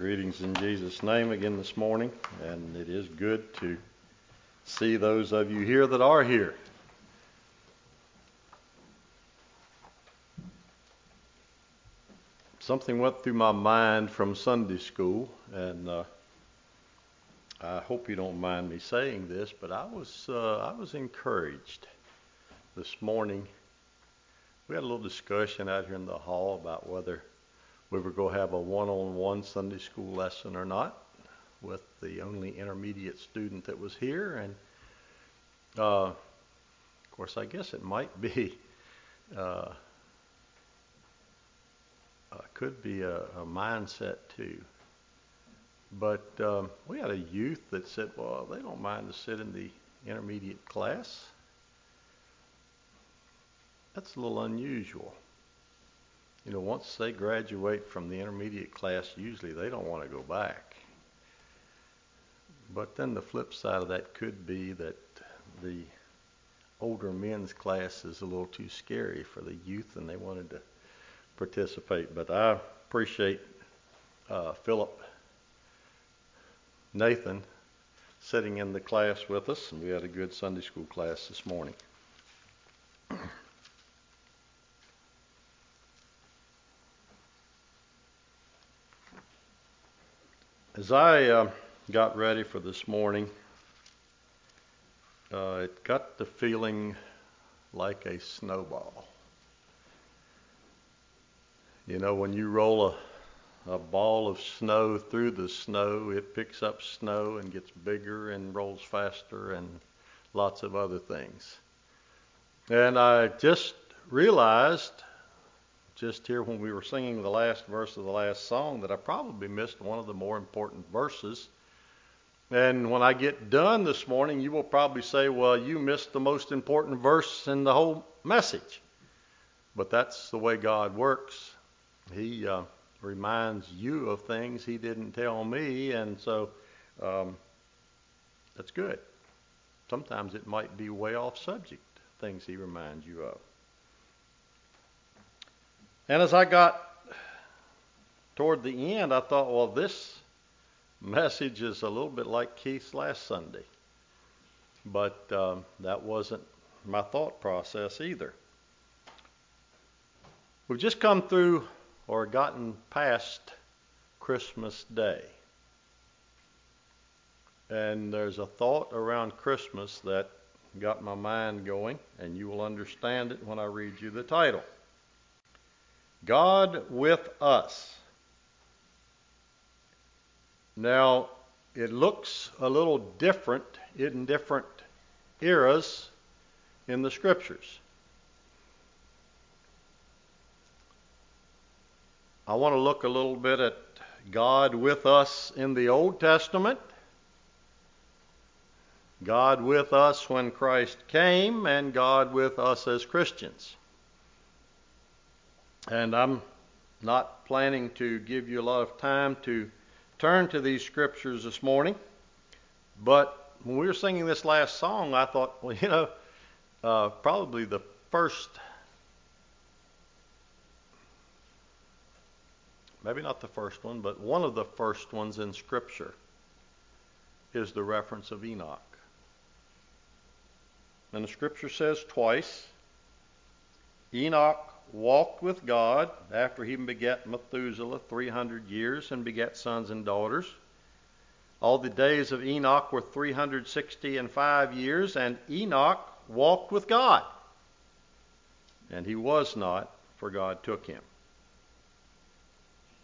Greetings in Jesus' name again this morning, and it is good to see those of you here that are here. Something went through my mind from Sunday school, and uh, I hope you don't mind me saying this, but I was uh, I was encouraged this morning. We had a little discussion out here in the hall about whether we were going to have a one-on-one Sunday school lesson or not with the only intermediate student that was here. And uh, of course, I guess it might be, uh, uh, could be a, a, mindset too. But um, we had a youth that said, well, they don't mind to sit in the intermediate class. That's a little unusual. You know, once they graduate from the intermediate class, usually they don't want to go back. But then the flip side of that could be that the older men's class is a little too scary for the youth and they wanted to participate. But I appreciate uh, Philip Nathan sitting in the class with us, and we had a good Sunday school class this morning. As I uh, got ready for this morning, uh, it got the feeling like a snowball. You know, when you roll a, a ball of snow through the snow, it picks up snow and gets bigger and rolls faster and lots of other things. And I just realized just here when we were singing the last verse of the last song that I probably missed one of the more important verses. And when I get done this morning, you will probably say, Well, you missed the most important verse in the whole message. But that's the way God works. He uh, reminds you of things He didn't tell me, and so um, that's good. Sometimes it might be way off subject, things He reminds you of. And as I got toward the end, I thought, well, this message is a little bit like Keith's last Sunday. But um, that wasn't my thought process either. We've just come through or gotten past Christmas Day. And there's a thought around Christmas that got my mind going, and you will understand it when I read you the title. God with us. Now, it looks a little different in different eras in the scriptures. I want to look a little bit at God with us in the Old Testament, God with us when Christ came, and God with us as Christians. And I'm not planning to give you a lot of time to turn to these scriptures this morning. But when we were singing this last song, I thought, well, you know, uh, probably the first, maybe not the first one, but one of the first ones in Scripture is the reference of Enoch. And the Scripture says twice Enoch walked with God after he begat Methuselah 300 years and begat sons and daughters. All the days of Enoch were 360 and five years, and Enoch walked with God. And he was not, for God took him.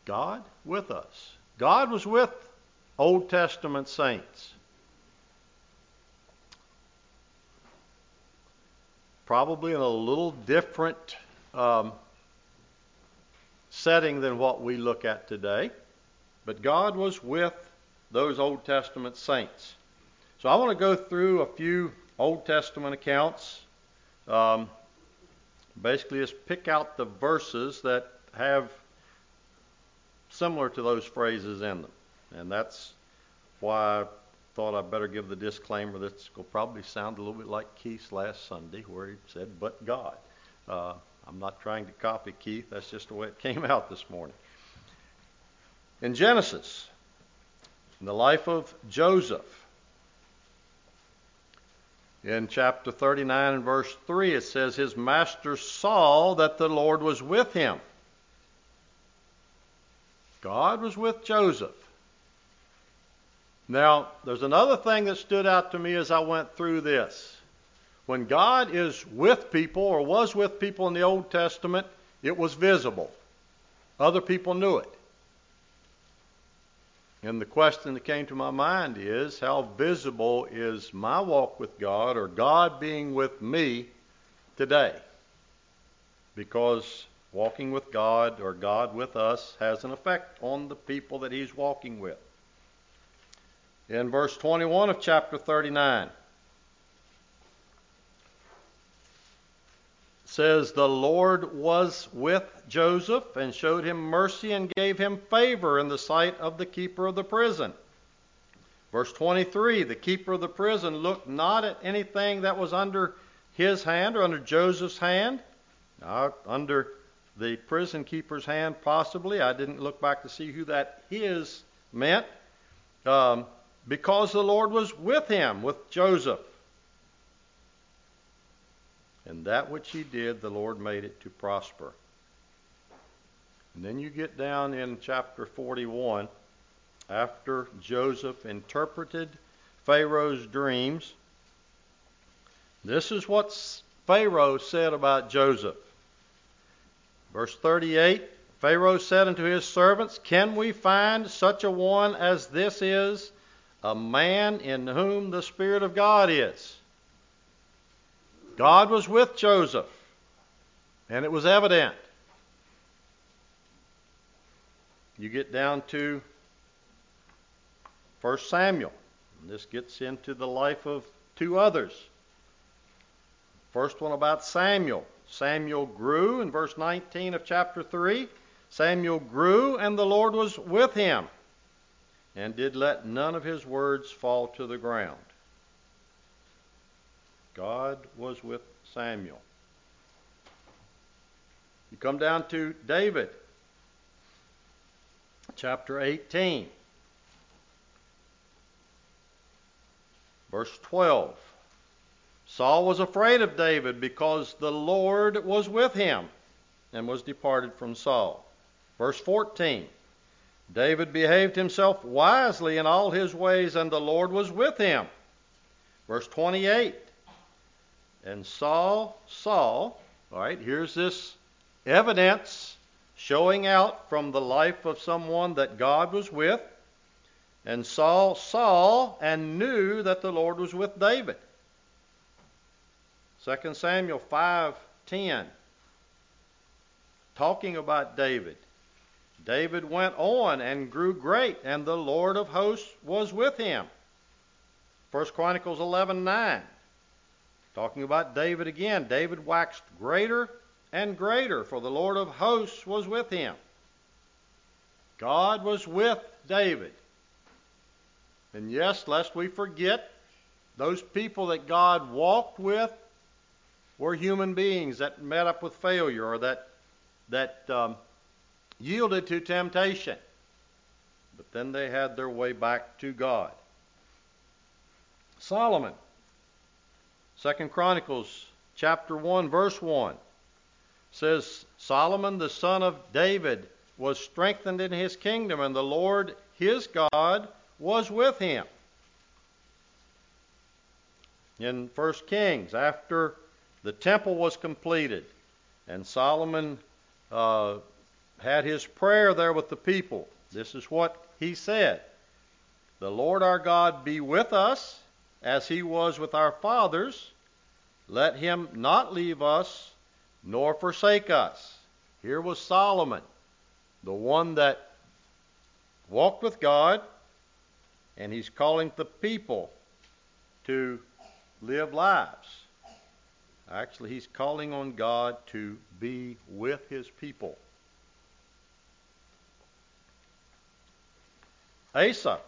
God with us. God was with Old Testament saints. Probably in a little different um, setting than what we look at today. But God was with those Old Testament saints. So I want to go through a few Old Testament accounts. Um, basically, just pick out the verses that have similar to those phrases in them. And that's why I thought I'd better give the disclaimer that will probably sound a little bit like Keith's last Sunday, where he said, but God. Uh, I'm not trying to copy Keith, that's just the way it came out this morning. In Genesis, in the life of Joseph, in chapter 39 and verse 3, it says, His master saw that the Lord was with him. God was with Joseph. Now, there's another thing that stood out to me as I went through this. When God is with people or was with people in the Old Testament, it was visible. Other people knew it. And the question that came to my mind is how visible is my walk with God or God being with me today? Because walking with God or God with us has an effect on the people that He's walking with. In verse 21 of chapter 39, says the Lord was with Joseph and showed him mercy and gave him favor in the sight of the keeper of the prison. Verse 23 The keeper of the prison looked not at anything that was under his hand or under Joseph's hand, under the prison keeper's hand, possibly. I didn't look back to see who that his meant, um, because the Lord was with him, with Joseph. And that which he did, the Lord made it to prosper. And then you get down in chapter 41, after Joseph interpreted Pharaoh's dreams. This is what Pharaoh said about Joseph. Verse 38 Pharaoh said unto his servants, Can we find such a one as this is, a man in whom the Spirit of God is? God was with Joseph, and it was evident. You get down to 1 Samuel. and This gets into the life of two others. First one about Samuel. Samuel grew in verse 19 of chapter 3. Samuel grew, and the Lord was with him, and did let none of his words fall to the ground. God was with Samuel. You come down to David, chapter 18, verse 12. Saul was afraid of David because the Lord was with him and was departed from Saul. Verse 14. David behaved himself wisely in all his ways, and the Lord was with him. Verse 28 and Saul saw, all right, here's this evidence showing out from the life of someone that God was with. And Saul saw and knew that the Lord was with David. 2 Samuel 5:10 talking about David. David went on and grew great and the Lord of hosts was with him. 1 Chronicles 11:9 Talking about David again, David waxed greater and greater, for the Lord of hosts was with him. God was with David. And yes, lest we forget, those people that God walked with were human beings that met up with failure or that that um, yielded to temptation. But then they had their way back to God. Solomon Second Chronicles chapter 1 verse 1 says Solomon the son of David was strengthened in his kingdom and the Lord his God was with him. In 1 Kings after the temple was completed and Solomon uh, had his prayer there with the people. This is what he said The Lord our God be with us as he was with our fathers, let him not leave us nor forsake us. Here was Solomon, the one that walked with God, and he's calling the people to live lives. Actually, he's calling on God to be with his people. Asa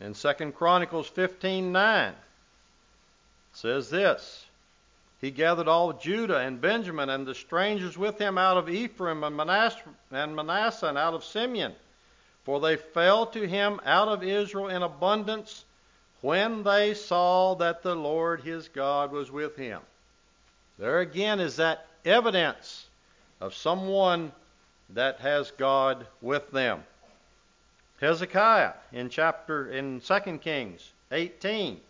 in 2 Chronicles 15:9 says this He gathered all Judah and Benjamin and the strangers with him out of Ephraim and Manasseh and, Manasseh and out of Simeon for they fell to him out of Israel in abundance when they saw that the Lord his God was with him. There again is that evidence of someone that has God with them. Hezekiah in chapter in 2 Kings 18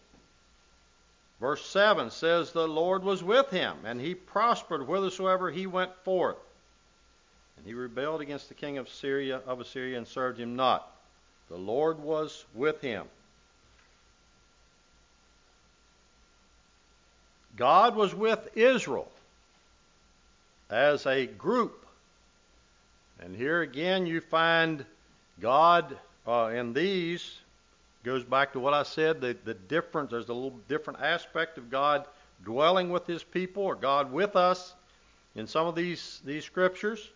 verse 7 says the Lord was with him and he prospered whithersoever he went forth. And he rebelled against the king of Syria of Assyria and served him not. The Lord was with him. God was with Israel as a group. And here again you find God uh, in these goes back to what I said the, the difference there's a little different aspect of God dwelling with his people or God with us in some of these these scriptures.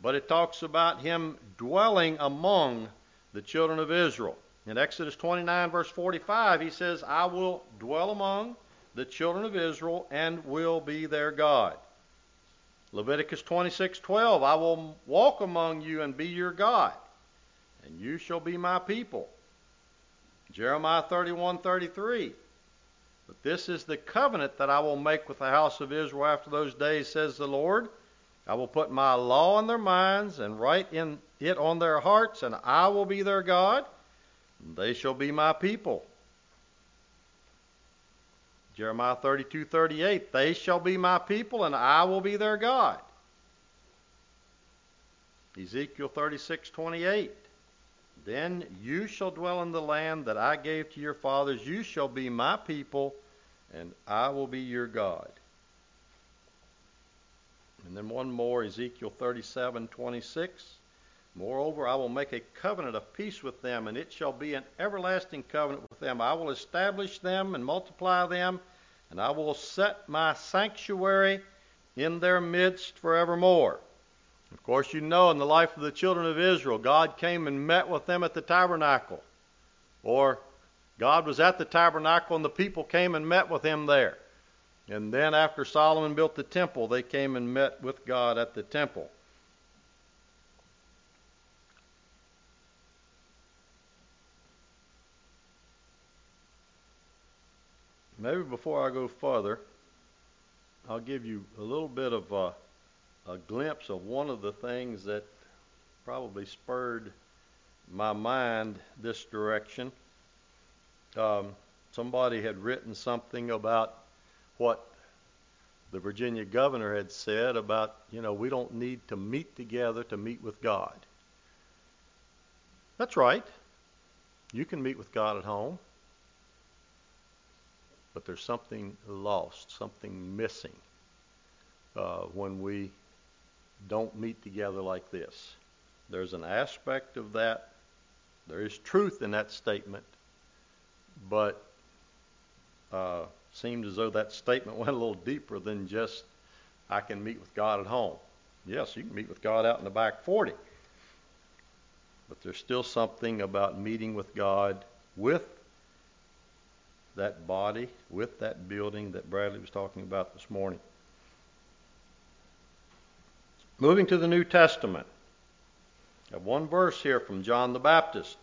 But it talks about him dwelling among the children of Israel. In Exodus 29 verse 45 he says I will dwell among the children of Israel and will be their God. Leviticus 26:12 I will walk among you and be your God and you shall be my people. Jeremiah 31:33 But this is the covenant that I will make with the house of Israel after those days says the Lord I will put my law in their minds and write in it on their hearts and I will be their God and they shall be my people. Jeremiah 32:38 They shall be my people and I will be their God. Ezekiel 36:28 Then you shall dwell in the land that I gave to your fathers you shall be my people and I will be your God. And then one more Ezekiel 37:26 Moreover, I will make a covenant of peace with them, and it shall be an everlasting covenant with them. I will establish them and multiply them, and I will set my sanctuary in their midst forevermore. Of course, you know in the life of the children of Israel, God came and met with them at the tabernacle. Or God was at the tabernacle and the people came and met with him there. And then after Solomon built the temple, they came and met with God at the temple. Maybe before I go further, I'll give you a little bit of a, a glimpse of one of the things that probably spurred my mind this direction. Um, somebody had written something about what the Virginia governor had said about, you know, we don't need to meet together to meet with God. That's right. You can meet with God at home but there's something lost, something missing uh, when we don't meet together like this. There's an aspect of that. There is truth in that statement, but uh, seemed as though that statement went a little deeper than just I can meet with God at home. Yes, you can meet with God out in the back 40. But there's still something about meeting with God with that body with that building that Bradley was talking about this morning. Moving to the New Testament. I have one verse here from John the Baptist.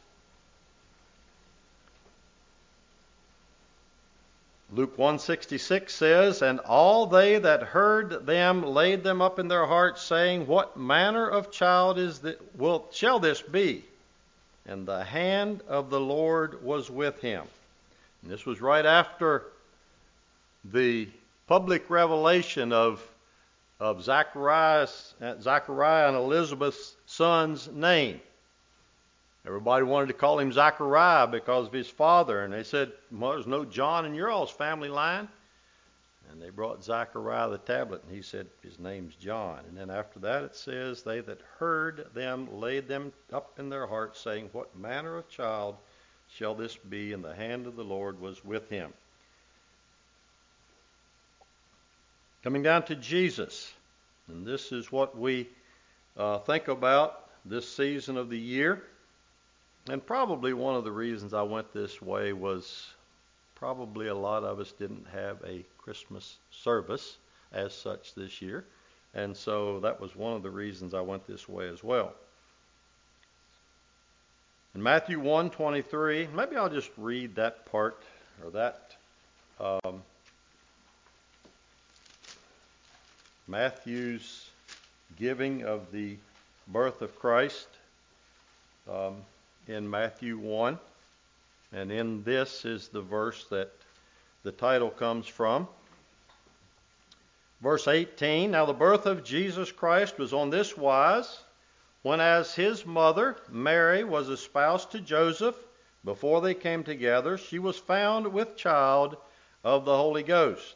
Luke 166 says, And all they that heard them laid them up in their hearts, saying, What manner of child is that will shall this be? And the hand of the Lord was with him. And this was right after the public revelation of, of Zacharias, uh, Zachariah and Elizabeth's son's name. Everybody wanted to call him Zachariah because of his father, and they said, Well, there's no John in your all's family line. And they brought Zachariah the tablet, and he said, His name's John. And then after that it says, They that heard them laid them up in their hearts, saying, What manner of child shall this be, and the hand of the Lord was with him. Coming down to Jesus, and this is what we uh, think about this season of the year. And probably one of the reasons I went this way was probably a lot of us didn't have a Christmas service as such this year. And so that was one of the reasons I went this way as well. In Matthew 1:23, maybe I'll just read that part or that um, Matthew's giving of the birth of Christ um, in Matthew 1. And in this is the verse that the title comes from. Verse 18 Now the birth of Jesus Christ was on this wise when, as his mother, Mary, was espoused to Joseph, before they came together, she was found with child of the Holy Ghost.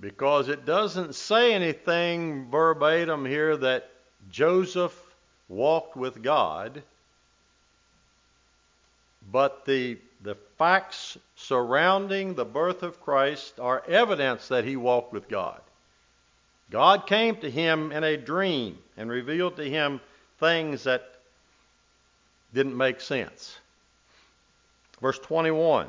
because it doesn't say anything verbatim here that Joseph walked with God, but the, the facts surrounding the birth of Christ are evidence that he walked with God. God came to him in a dream and revealed to him things that didn't make sense. Verse 21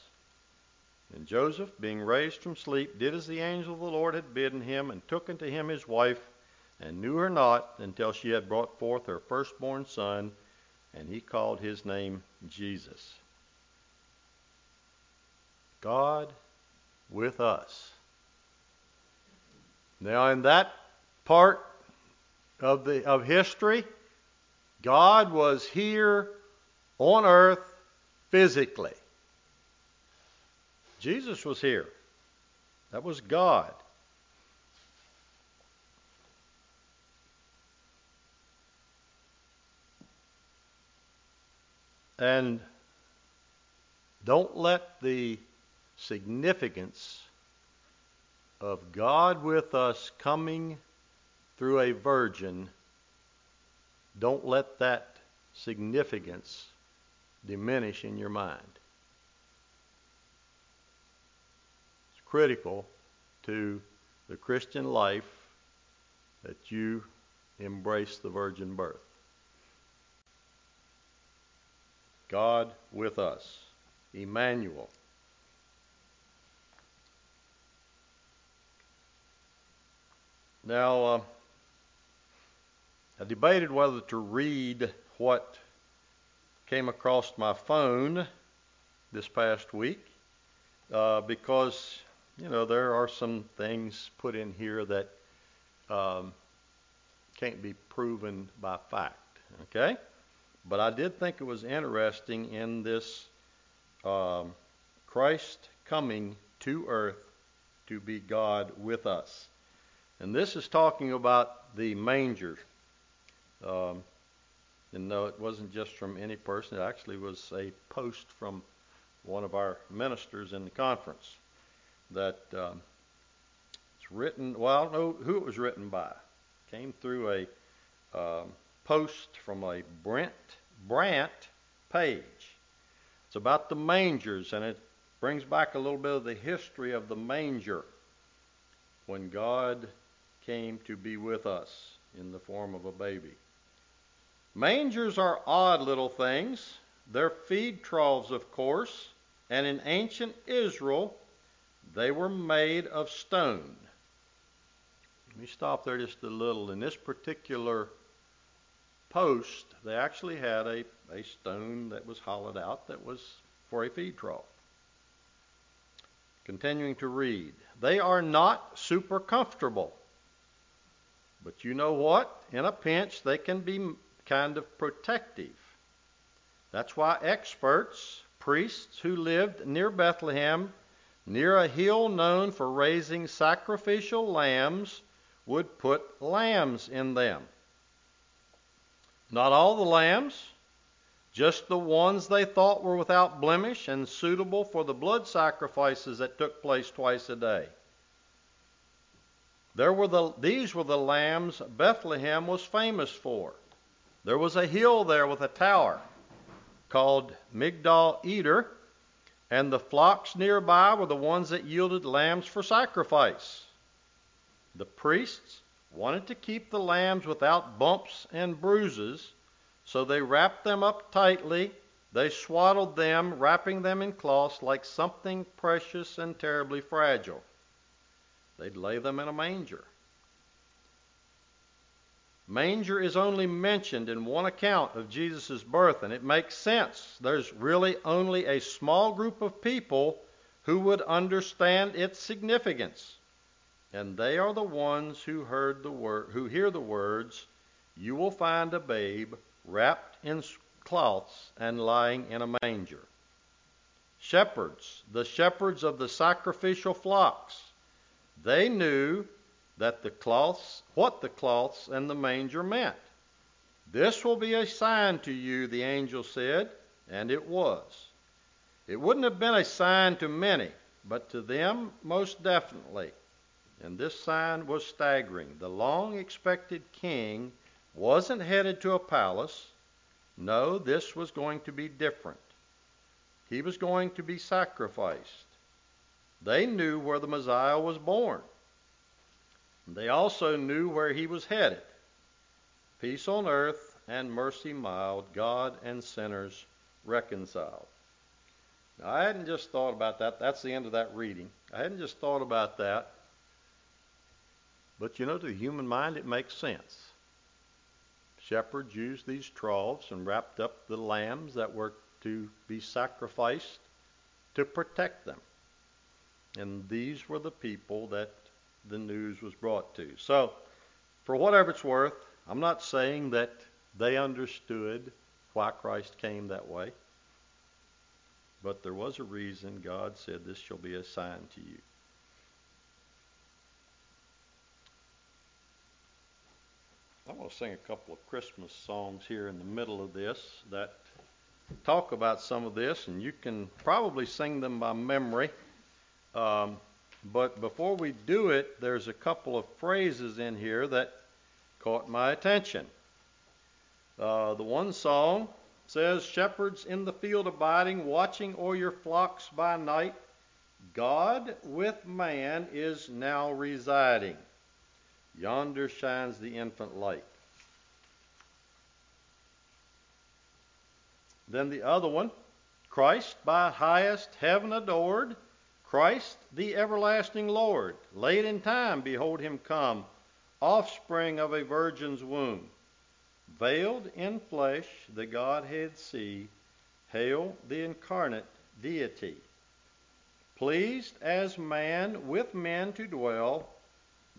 And Joseph, being raised from sleep, did as the angel of the Lord had bidden him, and took unto him his wife, and knew her not until she had brought forth her firstborn son, and he called his name Jesus. God with us. Now, in that part of the of history, God was here on earth physically. Jesus was here. That was God. And don't let the significance of God with us coming through a virgin, don't let that significance diminish in your mind. Critical to the Christian life that you embrace the virgin birth. God with us, Emmanuel. Now, uh, I debated whether to read what came across my phone this past week uh, because you know, there are some things put in here that um, can't be proven by fact. Okay? But I did think it was interesting in this um, Christ coming to earth to be God with us. And this is talking about the manger. Um, and no, it wasn't just from any person, it actually was a post from one of our ministers in the conference that um, it's written. Well, I don't know who it was written by. Came through a um, post from a Brent Brant page. It's about the mangers, and it brings back a little bit of the history of the manger when God came to be with us in the form of a baby. Mangers are odd little things. They're feed troughs, of course, and in ancient Israel, they were made of stone. Let me stop there just a little. In this particular post, they actually had a, a stone that was hollowed out that was for a feed trough. Continuing to read. They are not super comfortable. But you know what? In a pinch, they can be kind of protective. That's why experts, priests who lived near Bethlehem, near a hill known for raising sacrificial lambs, would put lambs in them. Not all the lambs, just the ones they thought were without blemish and suitable for the blood sacrifices that took place twice a day. There were the, these were the lambs Bethlehem was famous for. There was a hill there with a tower called Migdal Eder, and the flocks nearby were the ones that yielded lambs for sacrifice. The priests wanted to keep the lambs without bumps and bruises, so they wrapped them up tightly. They swaddled them, wrapping them in cloths like something precious and terribly fragile. They'd lay them in a manger. Manger is only mentioned in one account of Jesus' birth, and it makes sense. There's really only a small group of people who would understand its significance. And they are the ones who heard the word who hear the words, you will find a babe wrapped in cloths and lying in a manger. Shepherds, the shepherds of the sacrificial flocks, they knew that the cloths, what the cloths and the manger meant. This will be a sign to you, the angel said, and it was. It wouldn't have been a sign to many, but to them most definitely. And this sign was staggering. The long expected king wasn't headed to a palace. No, this was going to be different. He was going to be sacrificed. They knew where the Messiah was born. They also knew where he was headed peace on earth and mercy mild, God and sinners reconciled. Now, I hadn't just thought about that. That's the end of that reading. I hadn't just thought about that. But you know, to the human mind, it makes sense. Shepherds used these troughs and wrapped up the lambs that were to be sacrificed to protect them. And these were the people that the news was brought to. So, for whatever it's worth, I'm not saying that they understood why Christ came that way. But there was a reason God said, This shall be a sign to you. I'm going to sing a couple of Christmas songs here in the middle of this that talk about some of this, and you can probably sing them by memory. Um, but before we do it, there's a couple of phrases in here that caught my attention. Uh, the one song says, Shepherds in the field abiding, watching o'er your flocks by night, God with man is now residing. Yonder shines the infant light. Then the other one, Christ by highest heaven adored, Christ, the everlasting Lord, late in time, behold him come, offspring of a virgin's womb. Veiled in flesh, the Godhead see, hail the incarnate deity. Pleased as man with men to dwell,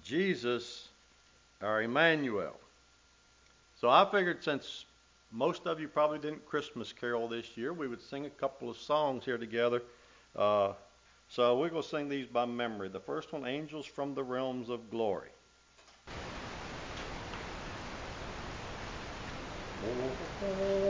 Jesus, our Emmanuel. So I figured since most of you probably didn't Christmas carol this year, we would sing a couple of songs here together. Uh, so we're going to sing these by memory. The first one, Angels from the Realms of Glory. Angels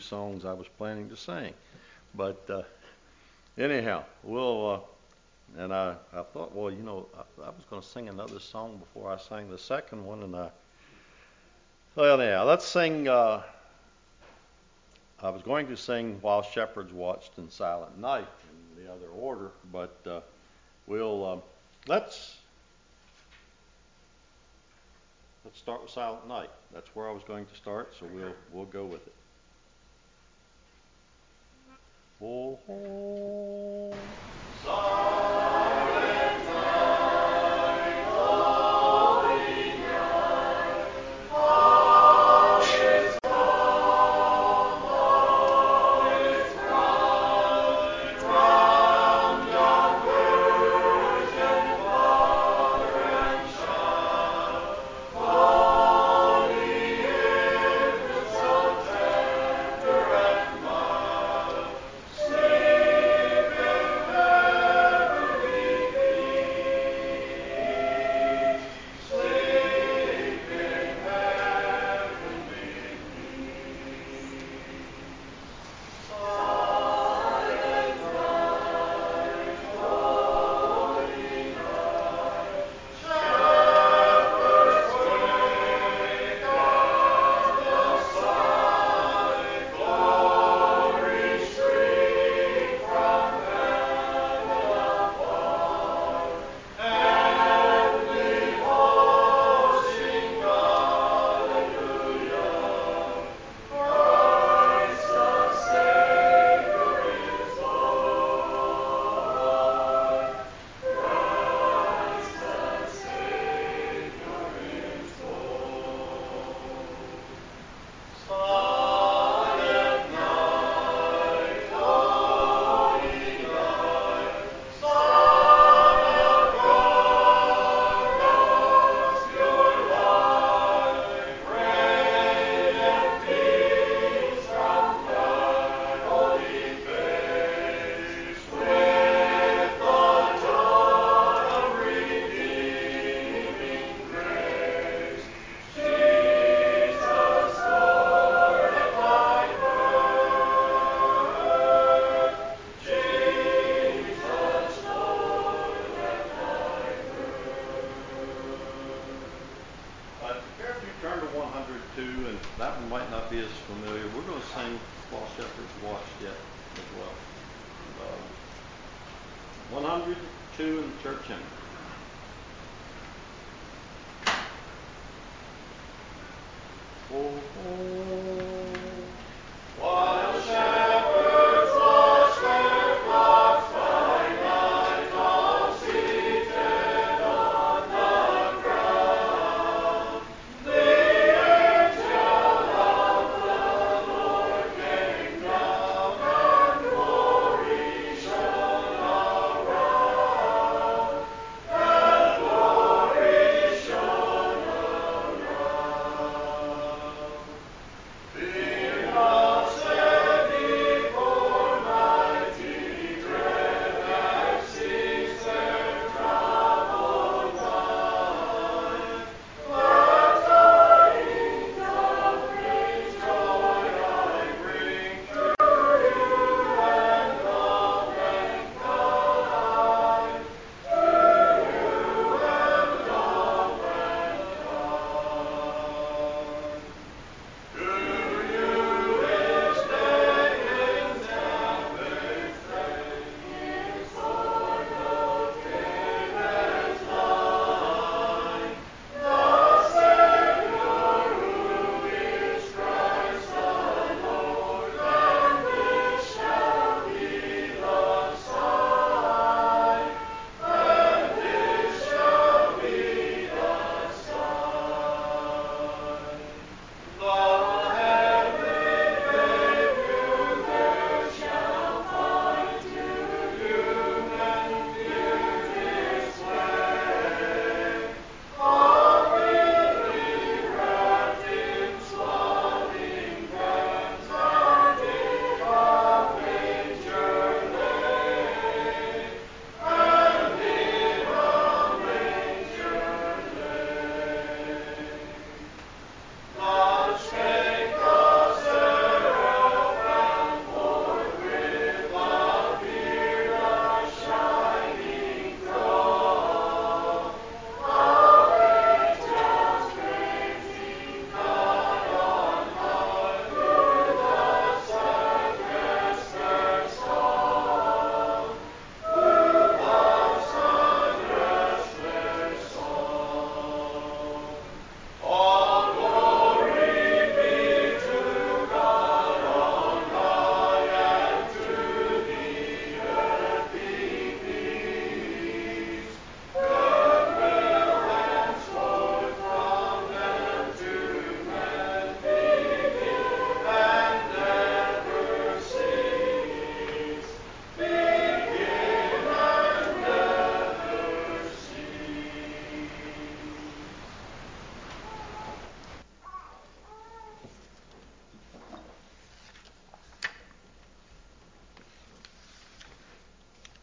songs I was planning to sing. But uh, anyhow, we'll. Uh, and I, I thought, well, you know, I, I was going to sing another song before I sang the second one, and I. Well, anyhow, let's sing. Uh, I was going to sing While Shepherds Watched in Silent Night in the other order, but uh, we'll um, let's let's start with Silent Night. That's where I was going to start, so we'll we'll go with it. Oh.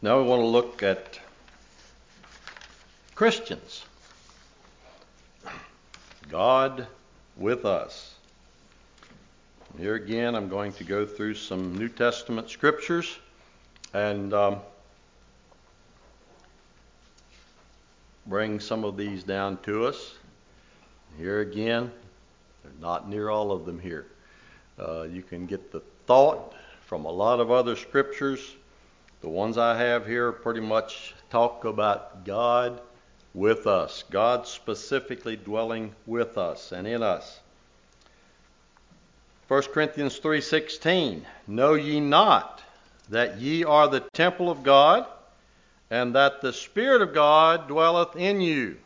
Now we want to look at Christians. God with us. Here again, I'm going to go through some New Testament scriptures and um, bring some of these down to us. Here again, they're not near all of them here. Uh, you can get the thought from a lot of other scriptures. The ones I have here pretty much talk about God with us, God specifically dwelling with us and in us. 1 Corinthians 3:16 Know ye not that ye are the temple of God and that the spirit of God dwelleth in you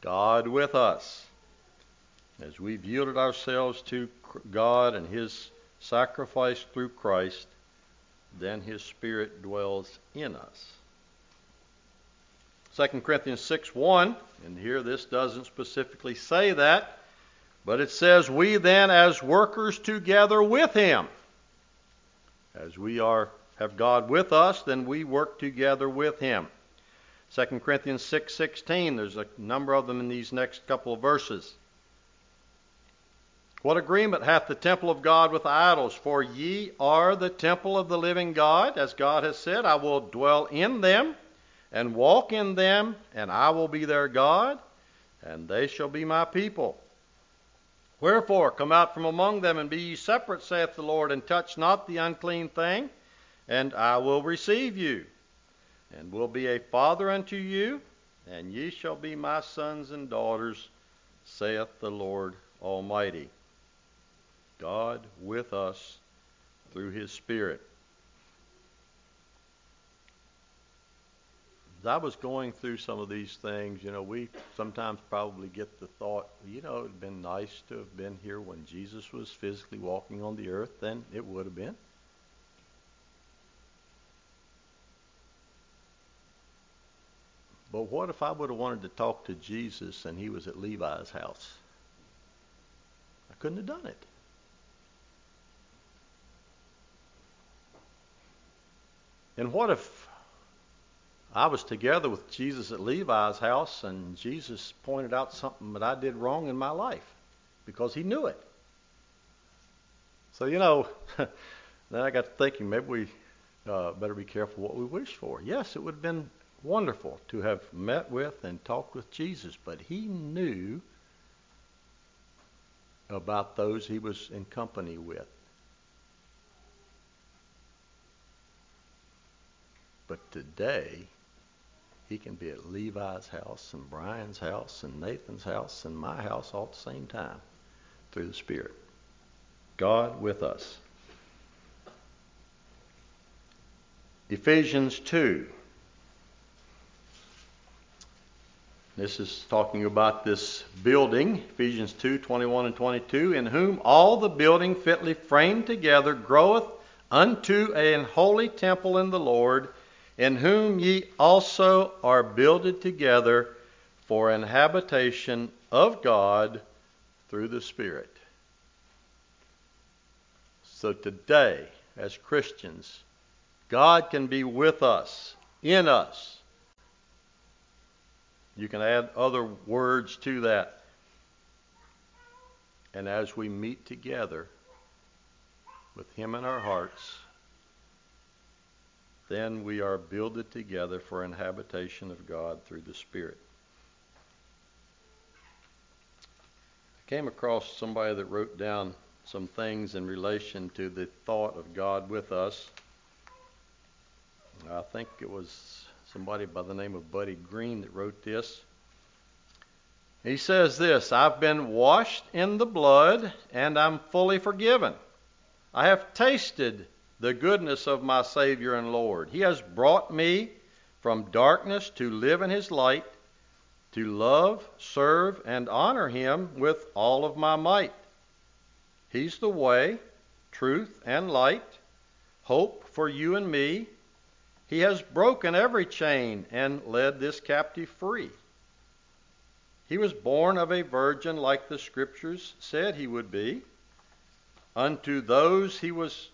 God with us as we've yielded ourselves to God and his sacrifice through Christ then his spirit dwells in us 2 Corinthians 6 1, and here this doesn't specifically say that, but it says, We then, as workers together with him, as we are have God with us, then we work together with him. 2 Corinthians 6:16 there's a number of them in these next couple of verses. What agreement hath the temple of God with idols? For ye are the temple of the living God, as God has said, I will dwell in them and walk in them, and I will be their God, and they shall be my people. Wherefore, come out from among them, and be ye separate, saith the Lord, and touch not the unclean thing, and I will receive you, and will be a father unto you, and ye shall be my sons and daughters, saith the Lord Almighty. God with us through his Spirit. as I was going through some of these things, you know, we sometimes probably get the thought, you know, it'd been nice to have been here when Jesus was physically walking on the earth, then it would have been. But what if I would have wanted to talk to Jesus and he was at Levi's house? I couldn't have done it. And what if I was together with Jesus at Levi's house, and Jesus pointed out something that I did wrong in my life because he knew it. So, you know, then I got to thinking maybe we uh, better be careful what we wish for. Yes, it would have been wonderful to have met with and talked with Jesus, but he knew about those he was in company with. But today, he can be at Levi's house and Brian's house and Nathan's house and my house all at the same time through the Spirit. God with us. Ephesians 2. This is talking about this building, Ephesians 2 21 and 22, in whom all the building fitly framed together groweth unto an holy temple in the Lord in whom ye also are builded together for an habitation of God through the Spirit. So today, as Christians, God can be with us, in us. You can add other words to that. And as we meet together with Him in our hearts, then we are builded together for an habitation of God through the Spirit. I came across somebody that wrote down some things in relation to the thought of God with us. I think it was somebody by the name of Buddy Green that wrote this. He says this I've been washed in the blood and I'm fully forgiven. I have tasted the goodness of my Savior and Lord. He has brought me from darkness to live in His light, to love, serve, and honor Him with all of my might. He's the way, truth, and light, hope for you and me. He has broken every chain and led this captive free. He was born of a virgin, like the Scriptures said he would be. Unto those he was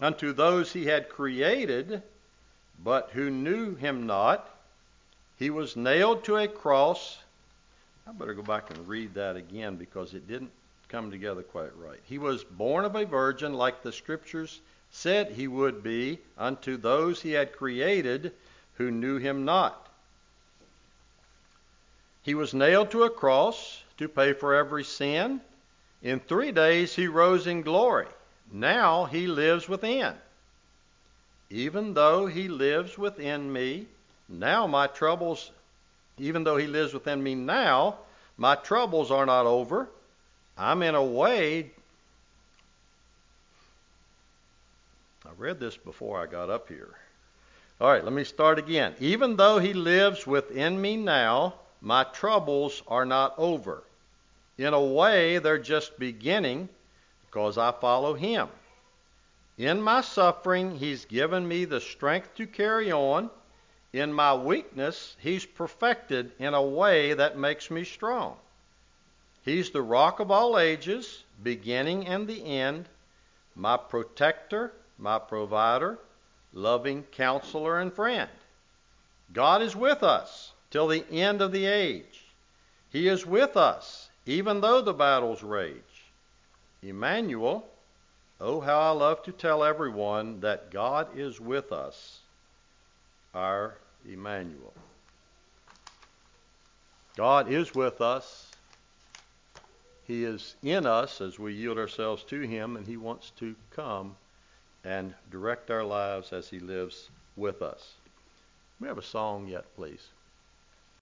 unto those he had created, but who knew him not. He was nailed to a cross. I better go back and read that again because it didn't come together quite right. He was born of a virgin, like the scriptures said he would be, unto those he had created who knew him not. He was nailed to a cross to pay for every sin. In three days he rose in glory. Now he lives within. Even though he lives within me, now my troubles, even though he lives within me now, my troubles are not over. I'm in a way. I read this before I got up here. All right, let me start again. Even though he lives within me now, my troubles are not over. In a way, they're just beginning because I follow him. In my suffering, he's given me the strength to carry on. In my weakness, he's perfected in a way that makes me strong. He's the rock of all ages, beginning and the end, my protector, my provider, loving counselor and friend. God is with us till the end of the age. He is with us, even though the battles rage. Emmanuel, oh, how I love to tell everyone that God is with us, our Emmanuel. God is with us. He is in us as we yield ourselves to Him, and He wants to come and direct our lives as He lives with us. We have a song yet, please.